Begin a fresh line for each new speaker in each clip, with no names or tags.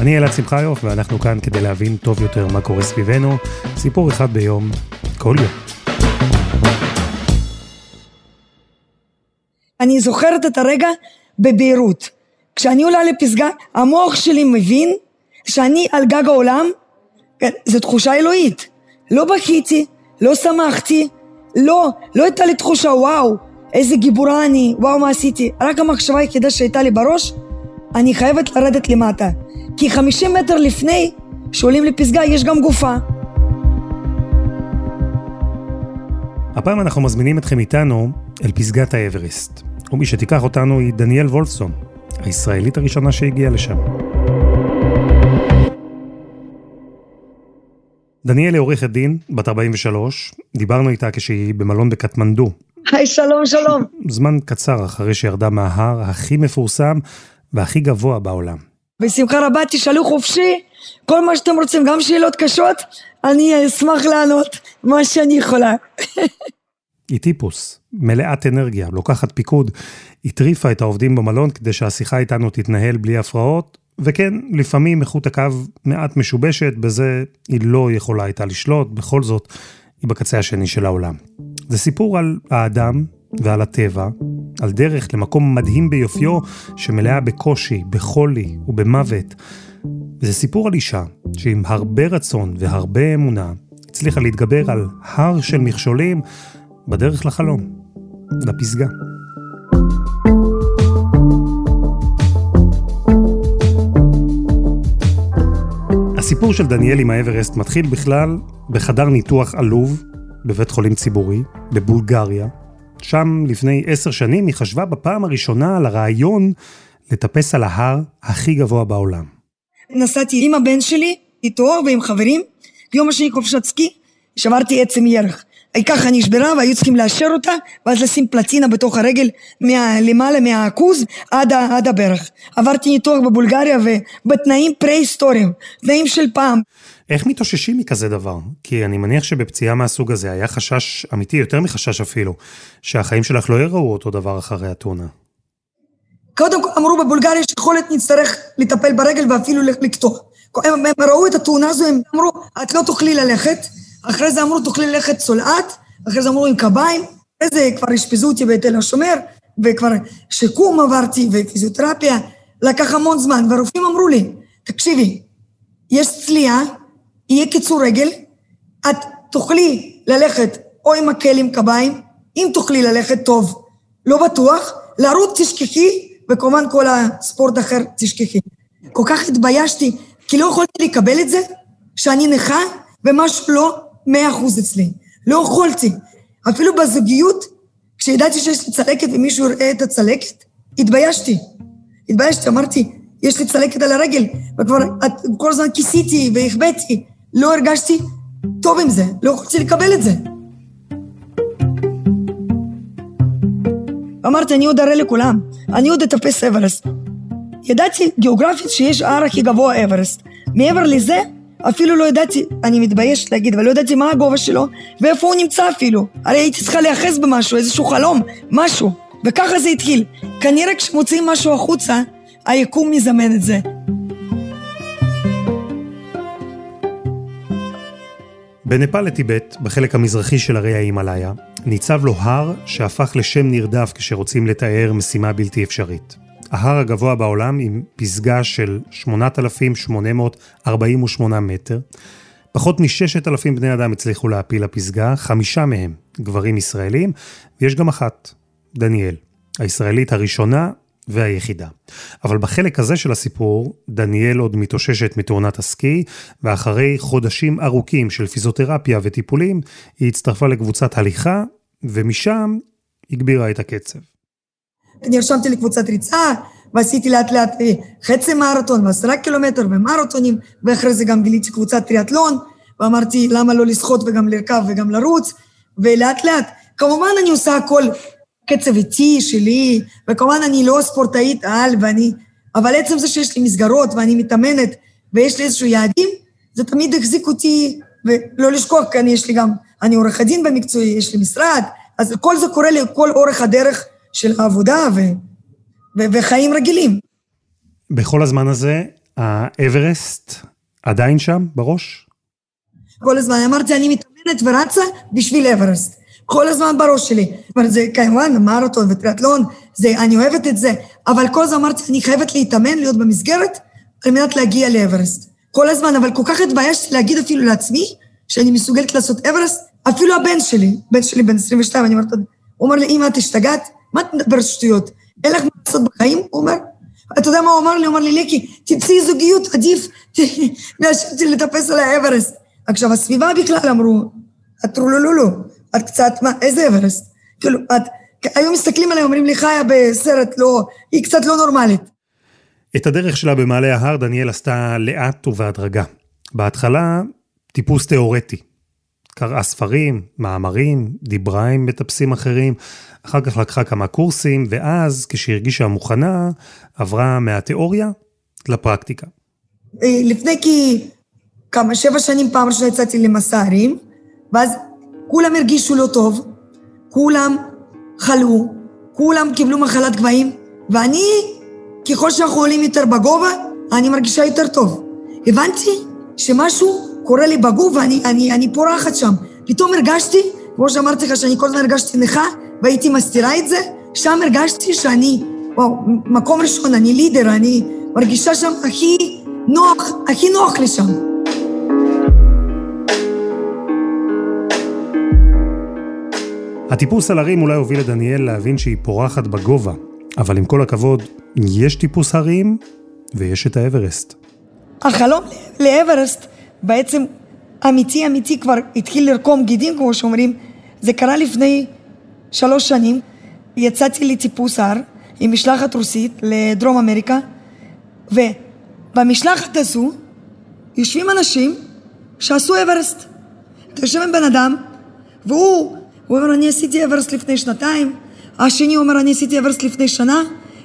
אני אלעד שמחיוף, ואנחנו כאן כדי להבין טוב יותר מה קורה סביבנו. סיפור אחד ביום, כל יום.
אני זוכרת את הרגע בביירות. כשאני עולה לפסגה, המוח שלי מבין שאני על גג העולם, כן, זו תחושה אלוהית. לא בכיתי, לא שמחתי, לא, לא הייתה לי תחושה וואו, איזה גיבורה אני, וואו מה עשיתי. רק המחשבה היחידה שהייתה לי בראש, אני חייבת לרדת למטה. כי 50 מטר לפני שעולים לפסגה יש גם גופה.
הפעם אנחנו מזמינים אתכם איתנו אל פסגת האברסט. ומי שתיקח אותנו היא דניאל וולפסון, הישראלית הראשונה שהגיעה לשם. דניאל היא עורכת דין, בת 43, דיברנו איתה כשהיא במלון בקטמנדו.
היי, שלום, שלום.
זמן קצר אחרי שירדה מההר הכי מפורסם והכי גבוה בעולם.
בשמחה רבה תשאלו חופשי, כל מה שאתם רוצים, גם שאלות קשות, אני אשמח לענות מה שאני יכולה.
היא טיפוס, מלאת אנרגיה, לוקחת פיקוד, הטריפה את העובדים במלון כדי שהשיחה איתנו תתנהל בלי הפרעות, וכן, לפעמים איכות הקו מעט משובשת, בזה היא לא יכולה הייתה לשלוט, בכל זאת, היא בקצה השני של העולם. זה סיפור על האדם ועל הטבע, על דרך למקום מדהים ביופיו, שמלאה בקושי, בחולי ובמוות. וזה סיפור על אישה שעם הרבה רצון והרבה אמונה, הצליחה להתגבר על הר של מכשולים בדרך לחלום, לפסגה. הסיפור של דניאל עם האברסט מתחיל בכלל בחדר ניתוח עלוב בבית חולים ציבורי, בבולגריה. שם לפני עשר שנים היא חשבה בפעם הראשונה על הרעיון לטפס על ההר הכי גבוה בעולם.
נסעתי עם הבן שלי, איתו ועם חברים, יום השני חופשת סקי, שברתי עצם ירח. ככה נשברה והיו צריכים לאשר אותה, ואז לשים פלטינה בתוך הרגל מה, למעלה מהעכוז עד, עד הברך. עברתי ניתוח בבולגריה ובתנאים פרה-היסטוריים, תנאים של פעם.
איך מתאוששים מכזה דבר? כי אני מניח שבפציעה מהסוג הזה היה חשש אמיתי, יותר מחשש אפילו, שהחיים שלך לא יראו אותו דבר אחרי התאונה.
קודם כל אמרו בבולגריה שיכול להיות נצטרך לטפל ברגל ואפילו לקטוע. הם, הם ראו את התאונה הזו, הם אמרו, את לא תוכלי ללכת. אחרי זה אמרו, תוכלי ללכת צולעת, אחרי זה אמרו עם קביים, אחרי זה כבר אשפזו אותי בתל השומר, וכבר שיקום עברתי ופיזיותרפיה, לקח המון זמן, והרופאים אמרו לי, תקשיבי, יש צליעה, יהיה קיצור רגל, את תוכלי ללכת או עם מקל עם קביים, אם תוכלי ללכת טוב, לא בטוח, לרוץ תשכחי, וכמובן כל הספורט אחר תשכחי. כל כך התביישתי, כי לא יכולתי לקבל את זה, שאני נכה, ומשהו לא מאה אחוז אצלי. לא יכולתי. אפילו בזוגיות, כשידעתי שיש לי צלקת ומישהו יראה את הצלקת, התביישתי. התביישתי, אמרתי, יש לי צלקת על הרגל, וכבר כל הזמן כיסיתי והחבאתי. לא הרגשתי טוב עם זה, לא יכולתי לקבל את זה. אמרתי, אני עוד אראה לכולם, אני עוד אטפס אברסט. ידעתי גיאוגרפית שיש ההר הכי גבוה אברסט. מעבר לזה, אפילו לא ידעתי, אני מתביישת להגיד, אבל לא ידעתי מה הגובה שלו ואיפה הוא נמצא אפילו. הרי הייתי צריכה להיאחז במשהו, איזשהו חלום, משהו. וככה זה התחיל. כנראה כשמוציאים משהו החוצה, היקום מזמן את זה.
בנפאל לטיבט, בחלק המזרחי של הרי ההימאליה, ניצב לו הר שהפך לשם נרדף כשרוצים לתאר משימה בלתי אפשרית. ההר הגבוה בעולם עם פסגה של 8,848 מטר. פחות מ-6,000 בני אדם הצליחו להפיל לפסגה, חמישה מהם גברים ישראלים, ויש גם אחת, דניאל, הישראלית הראשונה והיחידה. אבל בחלק הזה של הסיפור, דניאל עוד מתאוששת מתאונת הסקי, ואחרי חודשים ארוכים של פיזיותרפיה וטיפולים, היא הצטרפה לקבוצת הליכה, ומשם הגבירה את הקצב.
נרשמתי לקבוצת ריצה, ועשיתי לאט לאט אה, חצי מרתון ועשרה קילומטר ומרתונים, ואחרי זה גם גיליתי קבוצת טריאטלון, ואמרתי, למה לא לשחות וגם לרכב וגם לרוץ, ולאט לאט. כמובן אני עושה הכל קצב איטי שלי, וכמובן אני לא ספורטאית על, ואני... אבל עצם זה שיש לי מסגרות ואני מתאמנת ויש לי איזשהו יעדים, זה תמיד החזיק אותי, ולא לשכוח, כי אני יש לי גם, אני עורך הדין במקצועי, יש לי משרד, אז כל זה קורה לי כל אורך הדרך של העבודה ו, ו, וחיים רגילים.
בכל הזמן הזה, האברסט עדיין שם, בראש?
כל הזמן אמרתי, אני מתאמנת ורצה בשביל אברסט. כל הזמן בראש שלי. אבל זה כמובן, מרתון וטריאטלון, זה, אני אוהבת את זה, אבל כל הזמן אמרתי, אני חייבת להתאמן, להיות במסגרת, על מנת להגיע לאברסט. כל הזמן, אבל כל כך התביישתי להגיד אפילו לעצמי, שאני מסוגלת לעשות אברסט, אפילו הבן שלי, בן שלי בן 22, אני אומרת, הוא אומר לי, אמא, את השתגעת? מה את מדברת שטויות? אין לך מה לעשות בחיים? הוא אומר, אתה יודע מה הוא אמר לי? הוא אמר לי, ליקי, תמצאי זוגיות, עדיף מאשר לטפס על האברסט. עכשיו, הסביבה בכלל אמרו, את טרולולולו, את קצת, מה, איזה אברסט? כאילו, את, היו מסתכלים עליי, אומרים לי, חיה בסרט לא, היא קצת לא נורמלית.
את הדרך שלה במעלה ההר דניאל עשתה לאט ובהדרגה. בהתחלה, טיפוס תיאורטי. קראה ספרים, מאמרים, דיברה עם מטפסים אחרים, אחר כך לקחה כמה קורסים, ואז, כשהרגישה מוכנה, עברה מהתיאוריה לפרקטיקה.
אה, לפני כמה, שבע שנים פעם ראשונה יצאתי למסע הרים, ואז כולם הרגישו לא טוב, כולם חלו, כולם קיבלו מחלת גבהים, ואני, ככל שאנחנו עולים יותר בגובה, אני מרגישה יותר טוב. הבנתי שמשהו קורה לי בגוף ואני אני, אני פורחת שם. פתאום הרגשתי, כמו שאמרתי לך, שאני כל הזמן הרגשתי נכה והייתי מסתירה את זה, שם הרגשתי שאני, וואו, מקום ראשון, אני לידר, אני מרגישה שם הכי נוח, הכי נוח לי שם.
הטיפוס על הרים אולי הוביל את דניאל להבין שהיא פורחת בגובה, אבל עם כל הכבוד, יש טיפוס הרים ויש את האברסט.
החלום לאברסט בעצם אמיתי אמיתי כבר התחיל לרקום גידים, כמו שאומרים. זה קרה לפני שלוש שנים. יצאתי לטיפוס הר עם משלחת רוסית לדרום אמריקה, ובמשלחת הזו יושבים אנשים שעשו אברסט. אתה יושב עם בן אדם, והוא הוא אומר, אני עשיתי אברסט לפני שנתיים, השני אומר, אני עשיתי אברסט לפני שנה,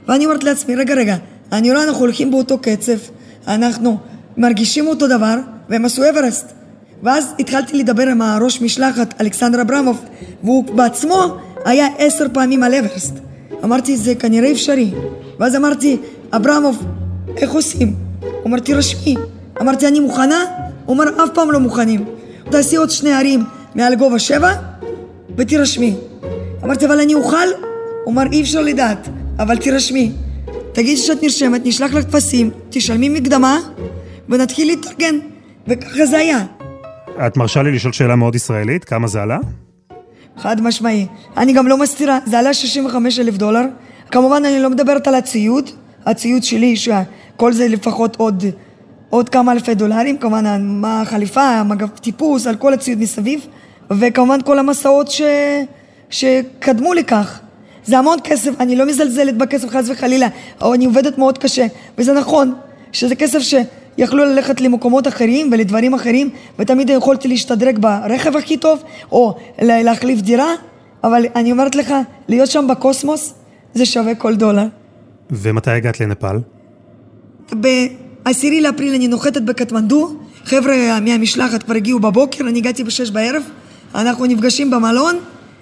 ואני אומרת לעצמי, רגע, רגע, אני רואה, אנחנו הולכים באותו קצב, אנחנו מרגישים אותו דבר, והם עשו אברסט. ואז התחלתי לדבר עם הראש משלחת, אלכסנדר אברמוב, והוא בעצמו היה עשר פעמים על אברסט. אמרתי, זה כנראה אפשרי. ואז אמרתי, אברמוב, איך עושים? הוא אומר, תירשמי. אמרתי, אני מוכנה? הוא אומר, אף פעם לא מוכנים. תעשי עוד שני ערים מעל גובה שבע, ותירשמי. אמרתי, אבל אני אוכל? הוא אמר, אי אפשר לדעת, אבל תירשמי. תגידי שאת נרשמת, נשלח לך טפסים, תשלמי מקדמה, ונתחיל להתארגן. וככה זה היה.
את מרשה לי לשאול שאלה מאוד ישראלית, כמה זה עלה?
חד משמעי. אני גם לא מסתירה, זה עלה 65 אלף דולר. כמובן אני לא מדברת על הציוד, הציוד שלי, שכל זה לפחות עוד, עוד כמה אלפי דולרים, כמובן מה החליפה, מגב טיפוס, על כל הציוד מסביב, וכמובן כל המסעות ש... שקדמו לכך. זה המון כסף, אני לא מזלזלת בכסף חס וחלילה, או אני עובדת מאוד קשה, וזה נכון, שזה כסף שיכלו ללכת למקומות אחרים ולדברים אחרים, ותמיד יכולתי להשתדרג ברכב הכי טוב, או להחליף דירה, אבל אני אומרת לך, להיות שם בקוסמוס, זה שווה כל דולר.
ומתי הגעת לנפאל?
ב-10 לאפריל אני נוחתת בקטמנדו, חבר'ה מהמשלחת כבר הגיעו בבוקר, אני הגעתי בשש בערב, אנחנו נפגשים במלון.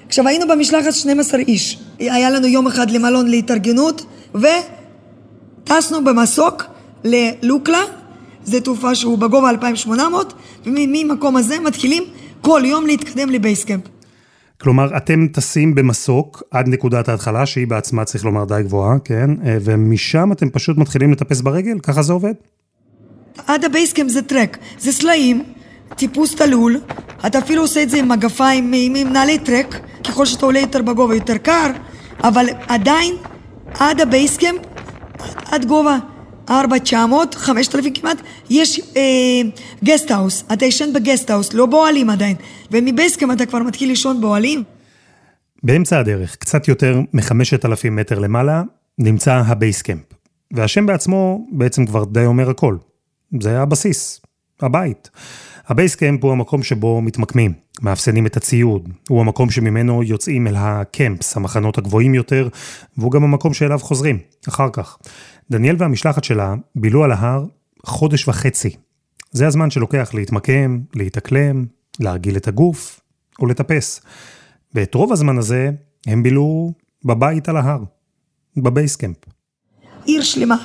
עכשיו היינו במשלחת 12 איש, היה לנו יום אחד למלון להתארגנות, וטסנו במסוק ללוקלה, זה תעופה שהוא בגובה 2800, וממקום הזה מתחילים כל יום להתקדם ל base camp.
כלומר, אתם טסים במסוק עד נקודת ההתחלה, שהיא בעצמה, צריך לומר, די גבוהה, כן? ומשם אתם פשוט מתחילים לטפס ברגל? ככה זה עובד?
עד ה base camp זה טרק, זה סלעים, טיפוס תלול, אתה אפילו עושה את זה עם מגפיים, עם, עם נעלי טרק, ככל שאתה עולה יותר בגובה יותר קר, אבל עדיין, עד ה base camp, עד גובה 4,900, 5,000 כמעט, יש אה, house, אתה ישן ב guest house, לא באוהלים עדיין, ומ base camp אתה כבר מתחיל לישון באוהלים.
באמצע הדרך, קצת יותר מ-5,000 מטר למעלה, נמצא ה base camp. והשם בעצמו בעצם כבר די אומר הכל. זה הבסיס, הבית. ה base camp הוא המקום שבו מתמקמים, מאפסנים את הציוד, הוא המקום שממנו יוצאים אל ה camps, המחנות הגבוהים יותר, והוא גם המקום שאליו חוזרים, אחר כך. דניאל והמשלחת שלה בילו על ההר חודש וחצי. זה הזמן שלוקח להתמקם, להתאקלם, להרגיל את הגוף ולטפס. ואת רוב הזמן הזה הם בילו בבית על ההר, ב base camp.
עיר שלמה,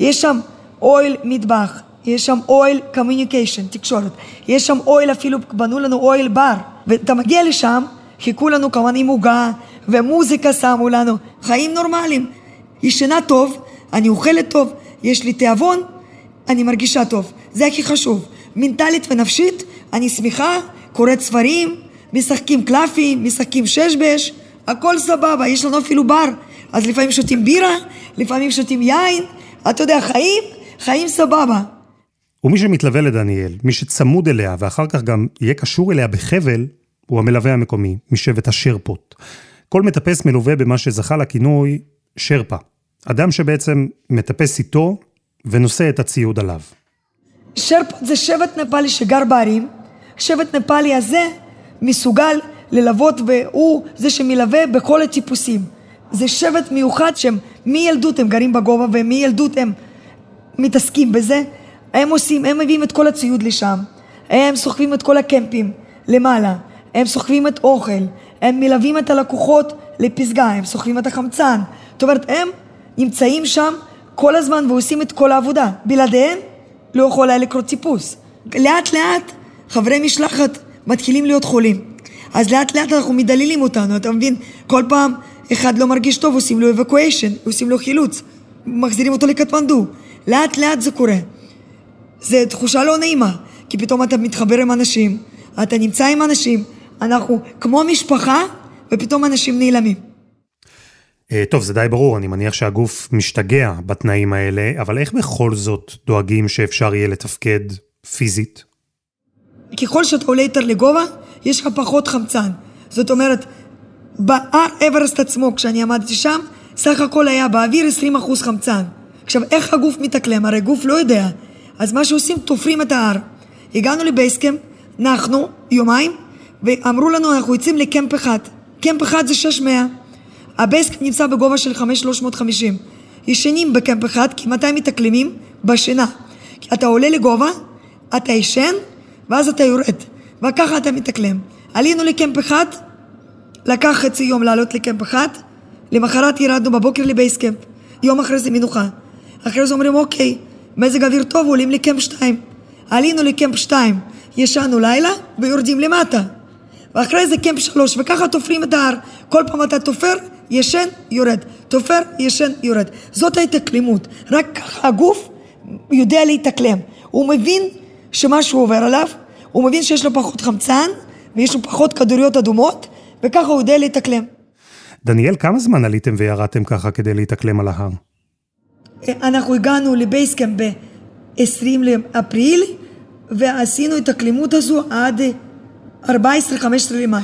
יש שם אוהל מטבח, יש שם אוהל communication, תקשורת, יש שם אוהל אפילו, בנו לנו אוהל בר, ואתה מגיע לשם, חיכו לנו כמובן עם עוגה, ומוזיקה שמו לנו, חיים נורמליים. ישנה טוב, אני אוכלת טוב, יש לי תיאבון, אני מרגישה טוב, זה הכי חשוב. מנטלית ונפשית, אני שמחה, קוראת ספרים, משחקים קלפים, משחקים שש בש, הכל סבבה, יש לנו אפילו בר. אז לפעמים שותים בירה, לפעמים שותים יין, אתה יודע, חיים, חיים סבבה.
ומי שמתלווה לדניאל, מי שצמוד אליה ואחר כך גם יהיה קשור אליה בחבל, הוא המלווה המקומי, משבט השרפות. כל מטפס מלווה במה שזכה לכינוי שרפה. אדם שבעצם מטפס איתו ונושא את הציוד עליו.
שרפות זה שבט נפאלי שגר בערים, שבט נפאלי הזה מסוגל ללוות והוא זה שמלווה בכל הטיפוסים. זה שבט מיוחד שהם מילדות הם גרים בגובה ומילדות הם מתעסקים בזה. הם עושים, הם מביאים את כל הציוד לשם, הם סוחבים את כל הקמפים למעלה, הם סוחבים את אוכל, הם מלווים את הלקוחות לפסגה, הם סוחבים את החמצן. זאת אומרת, הם נמצאים שם כל הזמן ועושים את כל העבודה. בלעדיהם לא יכול היה לקרות טיפוס. לאט לאט חברי משלחת מתחילים להיות חולים. אז לאט לאט אנחנו מדללים אותנו, אתה מבין? כל פעם אחד לא מרגיש טוב, עושים לו אבקואשן, עושים לו חילוץ, מחזירים אותו לקטמנדו. לאט לאט זה קורה. זו תחושה לא נעימה, כי פתאום אתה מתחבר עם אנשים, אתה נמצא עם אנשים, אנחנו כמו משפחה, ופתאום אנשים נעלמים.
אה, טוב, זה די ברור, אני מניח שהגוף משתגע בתנאים האלה, אבל איך בכל זאת דואגים שאפשר יהיה לתפקד פיזית?
ככל שאתה עולה יותר לגובה, יש לך פחות חמצן. זאת אומרת, בהר אברסט עצמו, כשאני עמדתי שם, סך הכל היה באוויר 20% חמצן. עכשיו, איך הגוף מתאקלם? הרי גוף לא יודע. אז מה שעושים, תופרים את ההר. הגענו ל base camp, נחנו יומיים, ואמרו לנו, אנחנו יוצאים ל camp אחד. camp אחד זה 600. ה base camp נמצא בגובה של 5,350. ישנים ב camp אחד, כי מתי מתאקלמים? בשינה. אתה עולה לגובה, אתה ישן, ואז אתה יורד. וככה אתה מתאקלם. עלינו ל camp אחד, לקח חצי יום לעלות לקמפ אחד, למחרת ירדנו בבוקר לבייסקמפ. יום אחרי זה מנוחה. אחרי זה אומרים, אוקיי, מזג אוויר טוב, עולים לקמפ שתיים. עלינו לקמפ שתיים, ישנו לילה ויורדים למטה. ואחרי זה קמפ שלוש, וככה תופרים את ההר. כל פעם אתה תופר, ישן, יורד. תופר, ישן, יורד. זאת ההתאקלמות. רק ככה הגוף יודע להתאקלם. הוא מבין שמשהו עובר עליו, הוא מבין שיש לו פחות חמצן, ויש לו פחות כדוריות אדומות, וככה הוא יודע להתאקלם.
דניאל, כמה זמן עליתם וירדתם ככה כדי להתאקלם על ההר?
אנחנו הגענו לבייסקאמפ ב-20 לאפריל, ועשינו את הקלימות הזו עד 14-15 למאי.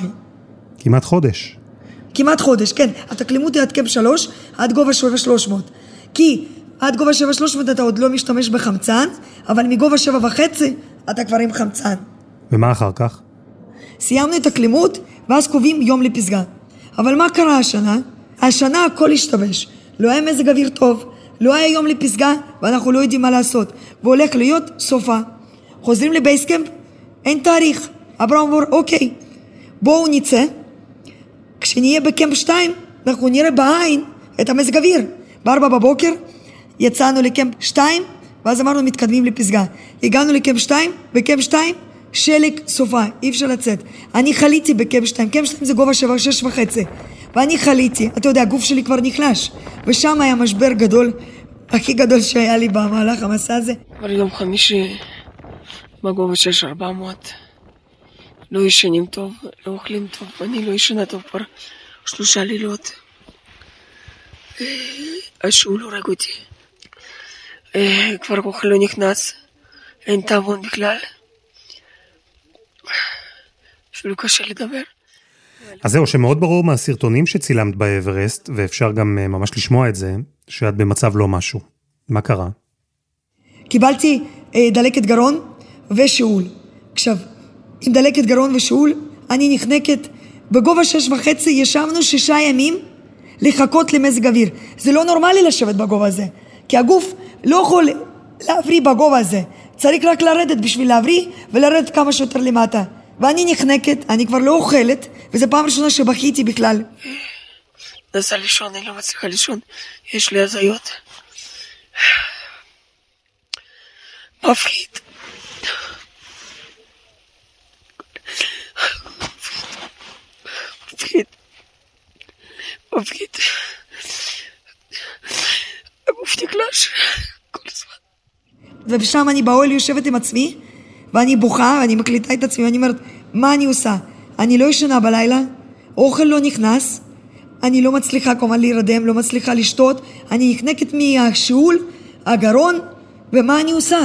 כמעט חודש.
כמעט חודש, כן. התקלימות היא עד קמפ 3, עד גובה 7300. כי עד גובה 7300 אתה עוד לא משתמש בחמצן, אבל מגובה 7.5 אתה כבר עם חמצן.
ומה אחר כך?
סיימנו את הקלימות, ואז קובעים יום לפסגה. אבל מה קרה השנה? השנה הכל השתבש. לא היה מזג אוויר טוב, לא היה יום לפסגה, ואנחנו לא יודעים מה לעשות. והולך להיות סופה. חוזרים לבייסקאמפ, אין תאריך. אברהם אומר, אוקיי, בואו נצא. כשנהיה בקמפ 2, אנחנו נראה בעין את המזג אוויר. בארבע בבוקר יצאנו לקמפ 2, ואז אמרנו מתקדמים לפסגה. הגענו לקמפ 2, בקמפ 2 שלג סופה, אי אפשר לצאת. אני חליתי בקמפ 2, קמפ 2 זה גובה 7, 6 וחצי. ואני חליתי, אתה יודע, הגוף שלי כבר נחלש. ושם היה משבר גדול, הכי גדול שהיה לי במהלך המסע הזה.
כבר יום חמישי בגובה 6400. לא ישנים טוב, לא אוכלים טוב, אני לא ישנה טוב כבר שלושה לילות. השעול הורג אותי. כבר אוכל לא נכנס, אין תאבון בכלל. אפילו קשה לדבר.
אז זהו, שמאוד ברור מהסרטונים שצילמת באברסט, ואפשר גם ממש לשמוע את זה, שאת במצב לא משהו. מה קרה?
קיבלתי אה, דלקת גרון ושאול. עכשיו, עם דלקת גרון ושאול, אני נחנקת בגובה שש וחצי, ישבנו שישה ימים לחכות למזג אוויר. זה לא נורמלי לשבת בגובה הזה, כי הגוף לא יכול להבריא בגובה הזה. צריך רק לרדת בשביל להבריא ולרדת כמה שיותר למטה. ואני נחנקת, אני כבר לא אוכלת, וזו פעם ראשונה שבכיתי בכלל.
נסה לישון, אני לא מצליחה לישון, יש לי הזיות. מפחיד. מפחיד. מפחיד. הגוף נגלש כל הזמן.
ושם אני באוהל יושבת עם עצמי, ואני בוכה, ואני מקליטה את עצמי, ואני אומרת, מה אני עושה? אני לא ישנה בלילה, אוכל לא נכנס, אני לא מצליחה כמובן להירדם, לא מצליחה לשתות, אני נחנקת מהשאול, הגרון, ומה אני עושה?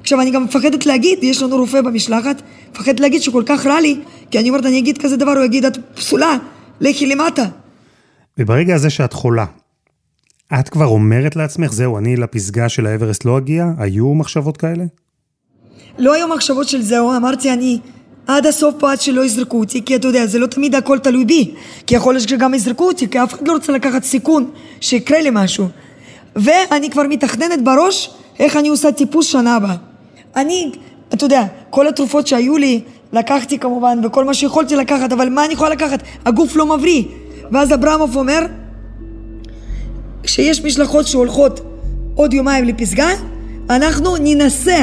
עכשיו, אני גם מפחדת להגיד, יש לנו רופא במשלחת, מפחדת להגיד שכל כך רע לי, כי אני אומרת, אני אגיד כזה דבר, הוא יגיד, את פסולה, לכי למטה.
וברגע הזה שאת חולה, את כבר אומרת לעצמך, זהו, אני לפסגה של האברסט לא אגיע? היו מחשבות כאלה?
לא היו מחשבות של זהו, אמרתי, אני עד הסוף פה עד שלא יזרקו אותי, כי אתה יודע, זה לא תמיד הכל תלוי בי, כי יכול להיות שגם יזרקו אותי, כי אף אחד לא רוצה לקחת סיכון שיקרה לי משהו. ואני כבר מתכננת בראש איך אני עושה טיפוס שנה הבאה. אני, אתה יודע, כל התרופות שהיו לי, לקחתי כמובן, וכל מה שיכולתי לקחת, אבל מה אני יכולה לקחת? הגוף לא מבריא. ואז אברמוב אומר, כשיש משלחות שהולכות עוד יומיים לפסגה, אנחנו ננסה,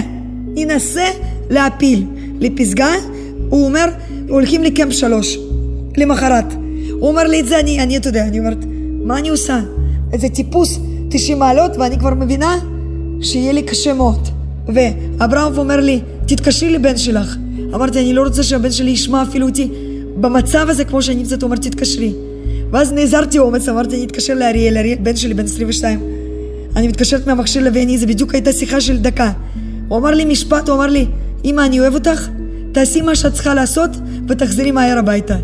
ננסה להפיל לפסגה, הוא אומר, הולכים לקמפ שלוש, למחרת. הוא אומר לי את זה, אני, אני, אתה יודע, אני אומרת, מה אני עושה? איזה טיפוס 90 מעלות, ואני כבר מבינה שיהיה לי קשה מאוד. ואברהם אומר לי, תתקשרי לבן שלך. אמרתי, אני לא רוצה שהבן שלי ישמע אפילו אותי במצב הזה כמו שאני נמצאת, הוא אומר, תתקשרי. ואז נעזרתי אומץ, אמרתי, אני אתקשר לאריאל, אריאל, בן שלי, בן 22. אני מתקשרת מהמכשיר לבני, זה בדיוק הייתה שיחה של דקה. הוא אמר לי משפט, הוא אמר לי, אמא, אני אוהב אותך, תעשי מה שאת צריכה לעשות ותחזרי מהר הביתה.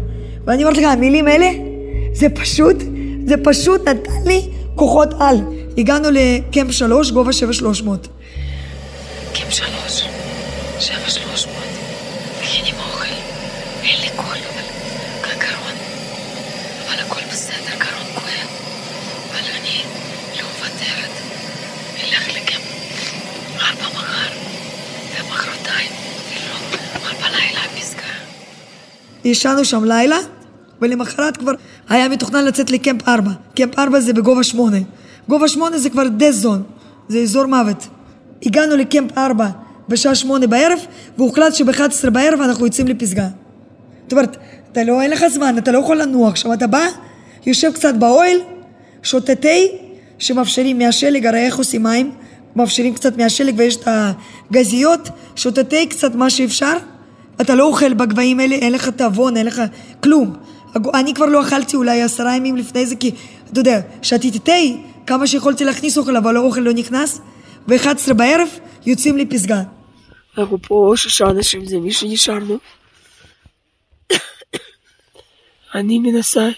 ואני אומרת לך, המילים האלה, זה פשוט, זה פשוט נתן לי כוחות על. הגענו לקמפ 3, גובה 7300.
קמפ 3.
ישנו שם לילה, ולמחרת כבר היה מתוכנן לצאת לקמפ 4. קמפ 4 זה בגובה 8. גובה 8 זה כבר death zone, זה אזור מוות. הגענו לקמפ 4 בשעה 8 בערב, והוחלט שב-11 בערב אנחנו יוצאים לפסגה. זאת אומרת, אתה לא, אין לך זמן, אתה לא יכול לנוח. עכשיו אתה בא, יושב קצת באוהל, שותה תה, שמאפשרים מהשלג, הרי איך עושים מים? מאפשרים קצת מהשלג ויש את הגזיות, שותה תה קצת מה שאפשר. אתה לא אוכל בגבהים האלה, אין לך תיאבון, אין לך כלום. אני כבר לא אכלתי אולי עשרה ימים לפני זה, כי אתה יודע, שתיתי תה, כמה שיכולתי להכניס אוכל, אבל האוכל לא נכנס. ב-11 בערב יוצאים לפסגה.
אנחנו פה שישה אנשים, זה מי שנשארנו. אני מנסה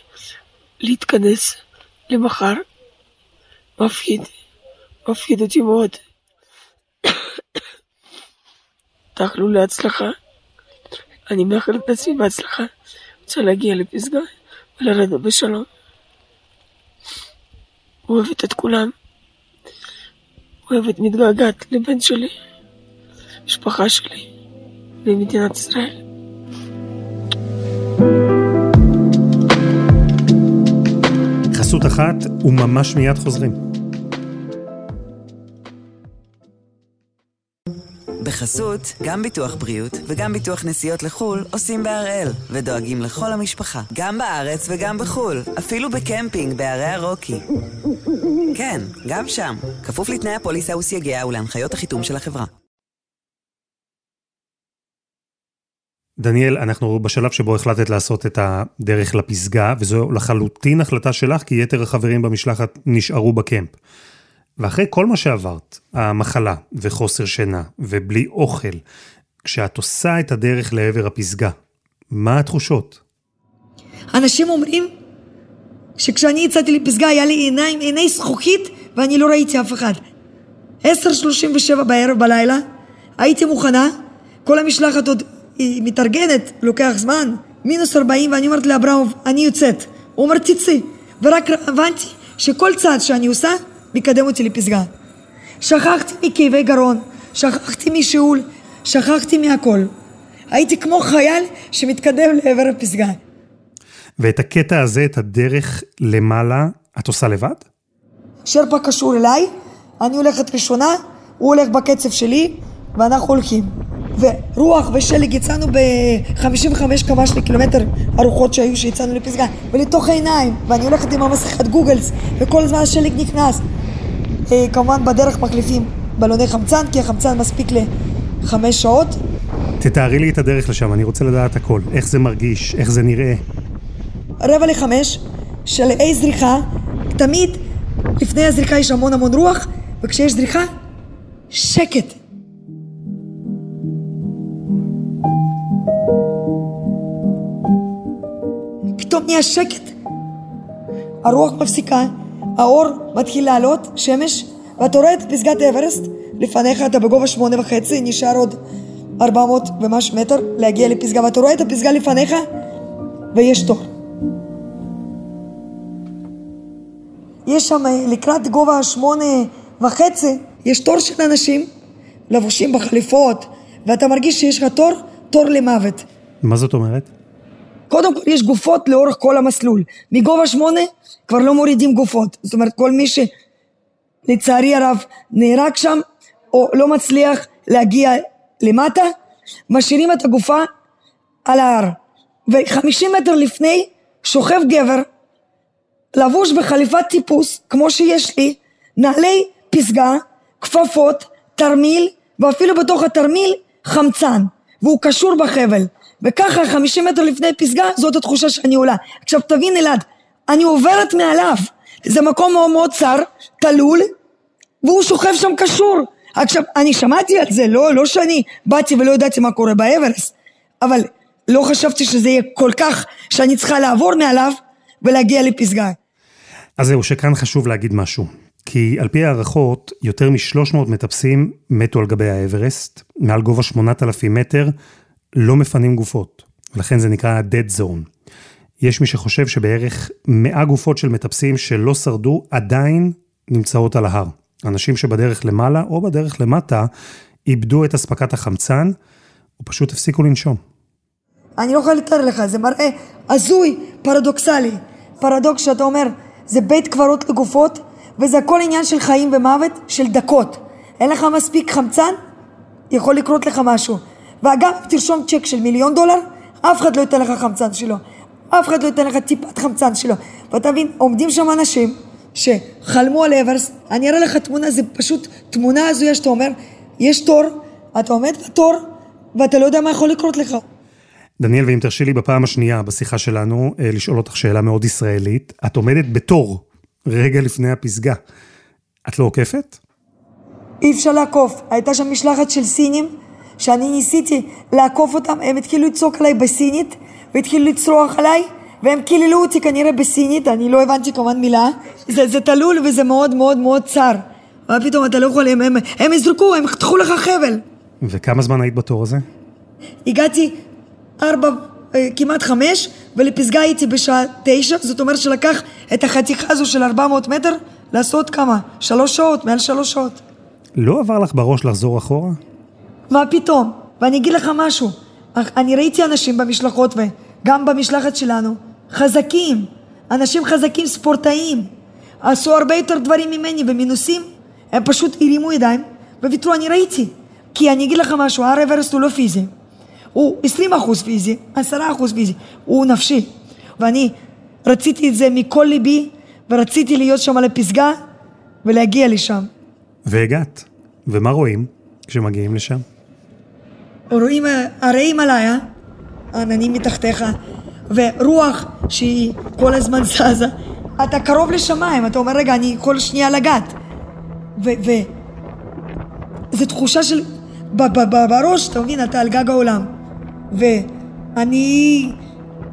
להתכנס למחר. מפחיד, מפחיד אותי מאוד. תאכלו להצלחה. אני מאחלת לעצמי בהצלחה. רוצה להגיע לפסגה ולרדת בשלום. אוהבת את כולם. אוהבת, מתגעגעת לבן שלי, משפחה שלי, למדינת ישראל.
חסות אחת וממש מיד חוזרים.
בחסות, גם ביטוח בריאות וגם ביטוח נסיעות לחו"ל עושים בהראל, ודואגים לכל המשפחה, גם בארץ וגם בחו"ל, אפילו בקמפינג בערי הרוקי. כן, גם שם, כפוף לתנאי הפוליסה וסייגיה ולהנחיות החיתום של החברה.
דניאל, אנחנו בשלב שבו החלטת לעשות את הדרך לפסגה, וזו לחלוטין החלטה שלך, כי יתר החברים במשלחת נשארו בקמפ. ואחרי כל מה שעברת, המחלה וחוסר שינה ובלי אוכל, כשאת עושה את הדרך לעבר הפסגה, מה התחושות?
אנשים אומרים שכשאני יצאתי לפסגה היה לי עיניים, עיני זכוכית ואני לא ראיתי אף אחד. 10.37 בערב בלילה, הייתי מוכנה, כל המשלחת עוד היא מתארגנת, לוקח זמן, מינוס 40, ואני אומרת לאברמוב, אני יוצאת. הוא אומר, תצאי. ורק הבנתי שכל צעד שאני עושה, מקדם אותי לפסגה. שכחתי מכאבי גרון, שכחתי משאול, שכחתי מהכל. הייתי כמו חייל שמתקדם לעבר הפסגה.
ואת הקטע הזה, את הדרך למעלה, את עושה לבד?
שרפה קשור אליי, אני הולכת ראשונה, הוא הולך בקצב שלי, ואנחנו הולכים. ורוח ושלג יצאנו ב-55 קמ"ש לקילומטר ארוחות שהיו שיצאנו לפסגה, ולתוך העיניים, ואני הולכת עם המסכת גוגלס, וכל הזמן השלג נכנס. אה, כמובן בדרך מחליפים בלוני חמצן, כי החמצן מספיק לחמש שעות.
תתארי לי את הדרך לשם, אני רוצה לדעת הכל. איך זה מרגיש, איך זה נראה.
רבע לחמש, שלהי זריחה, תמיד לפני הזריחה יש המון המון רוח, וכשיש זריחה, שקט. פתאום נהיה שקט. הרוח מפסיקה, האור מתחיל לעלות, שמש, ואתה רואה את פסגת אברסט, לפניך אתה בגובה שמונה וחצי, נשאר עוד ארבע מאות ומשהו מטר להגיע לפסגה, ואתה רואה את הפסגה לפניך, ויש תור. יש שם אה, לקראת גובה שמונה וחצי, יש תור של אנשים לבושים בחליפות, ואתה מרגיש שיש לך תור, תור למוות.
מה זאת אומרת?
קודם כל יש גופות לאורך כל המסלול. מגובה שמונה כבר לא מורידים גופות. זאת אומרת, כל מי שלצערי הרב נהרג שם, או לא מצליח להגיע למטה, משאירים את הגופה על ההר. וחמישים מטר לפני שוכב גבר לבוש בחליפת טיפוס, כמו שיש לי, נעלי פסגה, כפפות, תרמיל, ואפילו בתוך התרמיל חמצן, והוא קשור בחבל. וככה, חמישים מטר לפני פסגה, זאת התחושה שאני עולה. עכשיו תבין אלעד, אני עוברת מעליו. זה מקום מאוד מאוד צר, תלול, והוא שוכב שם קשור. עכשיו, אני שמעתי על זה, לא, לא שאני באתי ולא ידעתי מה קורה באברסט, אבל לא חשבתי שזה יהיה כל כך שאני צריכה לעבור מעליו ולהגיע לפסגה.
אז זהו, שכאן חשוב להגיד משהו. כי על פי הערכות, יותר מ-300 מטפסים מתו על גבי האברסט, מעל גובה 8,000 מטר, לא מפנים גופות, ולכן זה נקרא dead zone. יש מי שחושב שבערך 100 גופות של מטפסים שלא שרדו עדיין נמצאות על ההר. אנשים שבדרך למעלה או בדרך למטה איבדו את אספקת החמצן, ופשוט הפסיקו לנשום.
אני לא יכולה לתאר לך, זה מראה הזוי, פרדוקסלי. פרדוקס שאתה אומר, זה בית קברות לגופות, וזה הכל עניין של חיים ומוות, של דקות. אין לך מספיק חמצן, יכול לקרות לך משהו. ואגב, תרשום צ'ק של מיליון דולר, אף אחד לא ייתן לך חמצן שלו. אף אחד לא ייתן לך טיפת חמצן שלו. ואתה מבין, עומדים שם אנשים שחלמו על אברסט, אני אראה לך תמונה, זה פשוט תמונה הזויה שאתה אומר, יש תור, אתה עומד בתור, ואתה לא יודע מה יכול לקרות לך.
דניאל, ואם תרשי לי בפעם השנייה בשיחה שלנו, אה, לשאול אותך שאלה מאוד ישראלית, את עומדת בתור, רגע לפני הפסגה. את לא עוקפת?
אי אפשר לעקוף. הייתה שם משלחת של סינים, שאני ניסיתי לעקוף אותם, הם התחילו לצעוק עליי בסינית, והתחילו לצרוח עליי, והם קיללו אותי כנראה בסינית, אני לא הבנתי כמובן מילה. זה, זה תלול וזה מאוד מאוד מאוד צר. מה פתאום אתה לא יכול, הם, הם, הם יזרקו, הם יחתכו לך חבל.
וכמה זמן היית בתור הזה?
הגעתי ארבע, אה, כמעט חמש, ולפסגה הייתי בשעה תשע, זאת אומרת שלקח את החתיכה הזו של ארבע מאות מטר לעשות כמה? שלוש שעות, מעל שלוש שעות.
לא עבר לך בראש לחזור אחורה?
מה פתאום? ואני אגיד לך משהו, אני ראיתי אנשים במשלחות וגם במשלחת שלנו, חזקים, אנשים חזקים ספורטאים, עשו הרבה יותר דברים ממני ומנוסים, הם פשוט הרימו ידיים וויתרו, אני ראיתי. כי אני אגיד לך משהו, הר אברסט הוא לא פיזי, הוא 20% פיזי, 10% פיזי, הוא נפשי. ואני רציתי את זה מכל ליבי, ורציתי להיות שם על הפסגה ולהגיע לשם.
והגעת. ומה רואים כשמגיעים לשם?
רואים הרי הימאליה, עננים מתחתיך, ורוח שהיא כל הזמן זזה. אתה קרוב לשמיים, אתה אומר, רגע, אני יכול שנייה לגעת. ו... ו... זו תחושה של... בראש, אתה מבין, אתה על גג העולם. ואני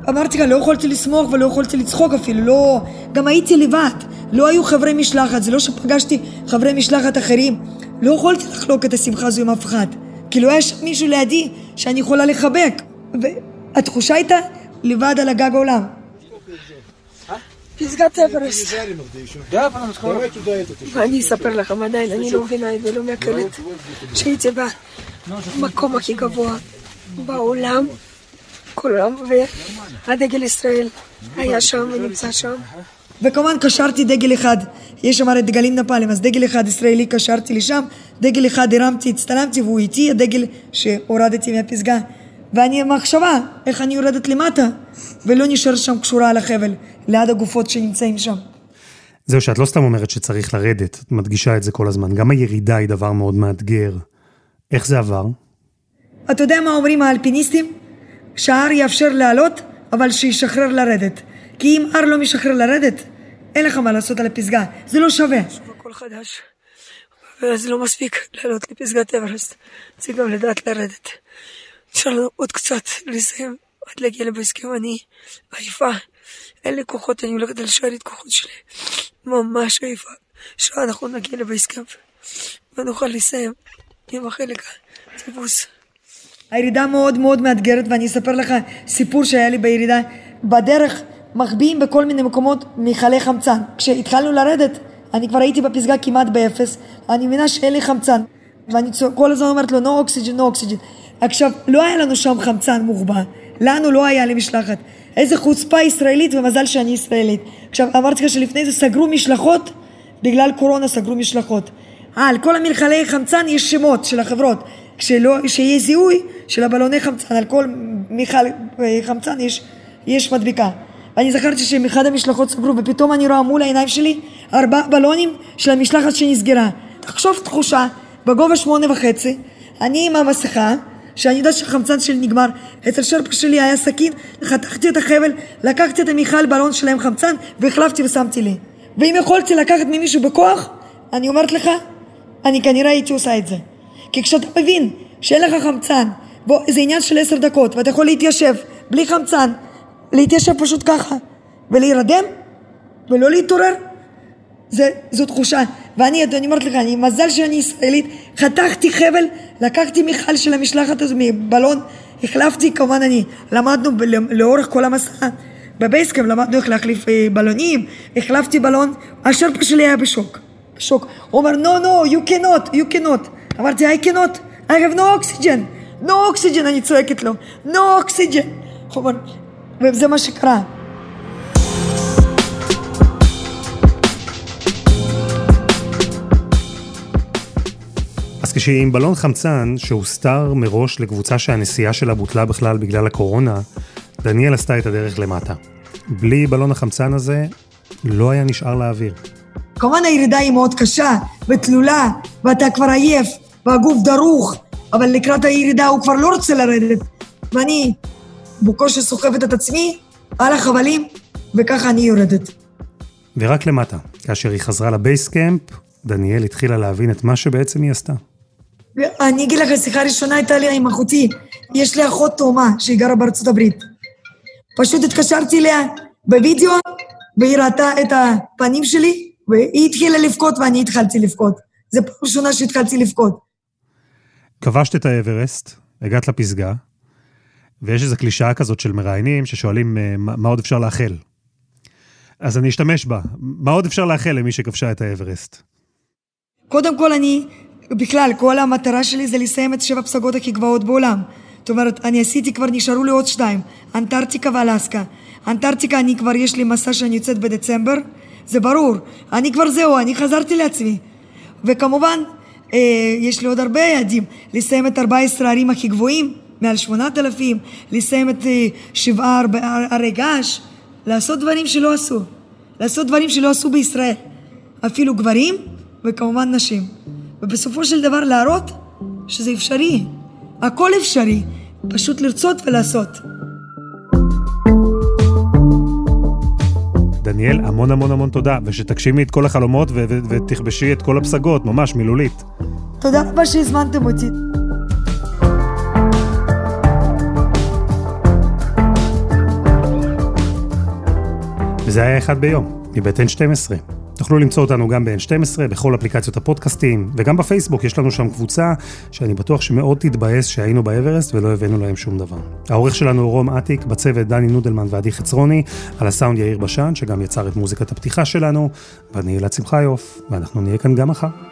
אמרתי לך, לא יכולתי לשמוח ולא יכולתי לצחוק אפילו, לא... גם הייתי לבד, לא היו חברי משלחת, זה לא שפגשתי חברי משלחת אחרים. לא יכולתי לחלוק את השמחה הזו עם אף אחד. כי היה שם מישהו לידי שאני יכולה לחבק. והתחושה הייתה לבד על הגג העולם.
פסגת אברסט. ואני אספר לכם עדיין, אני לא מבינה ולא מכירת שהייתי במקום הכי גבוה בעולם, כולם, והדגל ישראל היה שם ונמצא שם.
וכמובן קשרתי דגל אחד, יש שם הרי דגלים נפאלים, אז דגל אחד ישראלי קשרתי לשם, דגל אחד הרמתי, הצטלמתי והוא איתי, הדגל שהורדתי מהפסגה. ואני מחשבה איך אני יורדת למטה ולא נשארת שם קשורה על החבל, ליד הגופות שנמצאים שם.
זהו, שאת לא סתם אומרת שצריך לרדת, את מדגישה את זה כל הזמן. גם הירידה היא דבר מאוד מאתגר. איך זה עבר?
אתה יודע מה אומרים האלפיניסטים? שההר יאפשר לעלות, אבל שישחרר לרדת. כי אם הר לא משחרר לרדת, אין לך מה לעשות על הפסגה, זה לא שווה.
שוב הכל חדש, וזה לא מספיק לעלות לפסגת אברסט, צריך גם לדעת לרדת. אפשר לנו עוד קצת לסיים עד להגיע לבהסכם, אני עייפה, אין לי כוחות, אני הולכת על שארית כוחות שלי, ממש עייפה. שעה אנחנו נגיע לבהסכם, ונוכל לסיים עם החלק הטיפוס.
הירידה מאוד מאוד מאתגרת ואני אספר לך סיפור שהיה לי בירידה. בדרך מחביאים בכל מיני מקומות מכלי חמצן. כשהתחלנו לרדת, אני כבר הייתי בפסגה כמעט באפס, אני מבינה שאין לי חמצן. ואני כל הזמן אומרת לו, no oxygen, no oxygen. עכשיו, לא היה לנו שם חמצן מוחבא, לנו לא היה למשלחת. איזה חוצפה ישראלית ומזל שאני ישראלית. עכשיו, אמרתי לך שלפני זה סגרו משלחות, בגלל קורונה סגרו משלחות. אה, על כל המלחלי חמצן יש שמות של החברות. כשלא, כשיהיה זיהוי של הבלוני חמצן, על כל מיכל חמצן יש, יש מדבקה. ואני זכרתי שמאחד המשלחות סגרו, ופתאום אני רואה מול העיניים שלי ארבעה בלונים של המשלחת שנסגרה. תחשוב תחושה, בגובה שמונה וחצי, אני עם המסכה, שאני יודעת שהחמצן שלי נגמר, אצל שרפה שלי היה סכין, חתכתי את החבל, לקחתי את המיכל בלון שלהם חמצן, והחלפתי ושמתי לי. ואם יכולתי לקחת ממישהו בכוח, אני אומרת לך, אני כנראה הייתי עושה את זה. כי כשאתה מבין שאין לך חמצן, זה עניין של עשר דקות, ואתה יכול להתיישב בלי חמצן, להתיישב פשוט ככה, ולהירדם, ולא להתעורר, זה, זו תחושה. ואני, אני אומרת לך, אני, מזל שאני ישראלית, חתכתי חבל, לקחתי מיכל של המשלחת הזו מבלון, החלפתי, כמובן אני, למדנו לאורך כל המסע, בבייסקאם למדנו איך להחליף אה, בלונים, החלפתי בלון, השרפה שלי היה בשוק, בשוק. הוא אומר, no, no, you cannot, you cannot. אמרתי, I cannot, I have no oxygen, no oxygen, אני צועקת לו, no oxygen. הוא אומר, וזה מה שקרה.
אז כשעם בלון חמצן שהוסתר מראש לקבוצה שהנסיעה שלה בוטלה בכלל בגלל הקורונה, דניאל עשתה את הדרך למטה. בלי בלון החמצן הזה, לא היה נשאר לאוויר.
כמובן הירידה היא מאוד קשה ותלולה, ואתה כבר עייף, והגוף דרוך, אבל לקראת הירידה הוא כבר לא רוצה לרדת. ואני בקושי סוחבת את עצמי על החבלים, וככה אני יורדת.
ורק למטה, כאשר היא חזרה לבייסקאמפ, דניאל התחילה להבין את מה שבעצם היא עשתה.
אני אגיד לך, שיחה ראשונה הייתה לי עם אחותי. יש לי אחות תאומה שהיא גרה בארצות הברית. פשוט התקשרתי אליה בווידאו, והיא ראתה את הפנים שלי, והיא התחילה לבכות ואני התחלתי לבכות. זו פעם ראשונה שהתחלתי לבכות.
כבשת את האברסט, הגעת לפסגה, ויש איזו קלישאה כזאת של מראיינים ששואלים אה, מה עוד אפשר לאחל. אז אני אשתמש בה. מה עוד אפשר לאחל למי שכבשה את האברסט?
קודם כל אני, בכלל, כל המטרה שלי זה לסיים את שבע הפסגות הכי גבוהות בעולם. זאת אומרת, אני עשיתי כבר, נשארו לי עוד שתיים, אנטארקטיקה ואלסקה. אנטארקטיקה, אני כבר, יש לי מסע שאני יוצאת בדצמבר, זה ברור. אני כבר זהו, אני חזרתי לעצמי. וכמובן, אה, יש לי עוד הרבה יעדים. לסיים את 14 הערים הכי גבוהים, מעל 8,000, לסיים את אה, שבעה ערי געש, לעשות דברים שלא עשו. לעשות דברים שלא עשו בישראל. אפילו גברים וכמובן נשים. ובסופו של דבר להראות שזה אפשרי. הכל אפשרי. פשוט לרצות ולעשות.
דניאל, המון המון המון תודה, ושתגשימי את כל החלומות ותכבשי את כל הפסגות, ממש מילולית.
תודה רבה שהזמנתם אותי.
וזה היה אחד ביום, מבית N12. תוכלו למצוא אותנו גם ב-N12, בכל אפליקציות הפודקאסטים, וגם בפייסבוק יש לנו שם קבוצה שאני בטוח שמאוד תתבאס שהיינו באברסט ולא הבאנו להם שום דבר. העורך שלנו הוא רום אטיק, בצוות דני נודלמן ועדי חצרוני, על הסאונד יאיר בשן, שגם יצר את מוזיקת הפתיחה שלנו, ואני אלעד שמחיוף, ואנחנו נהיה כאן גם מחר.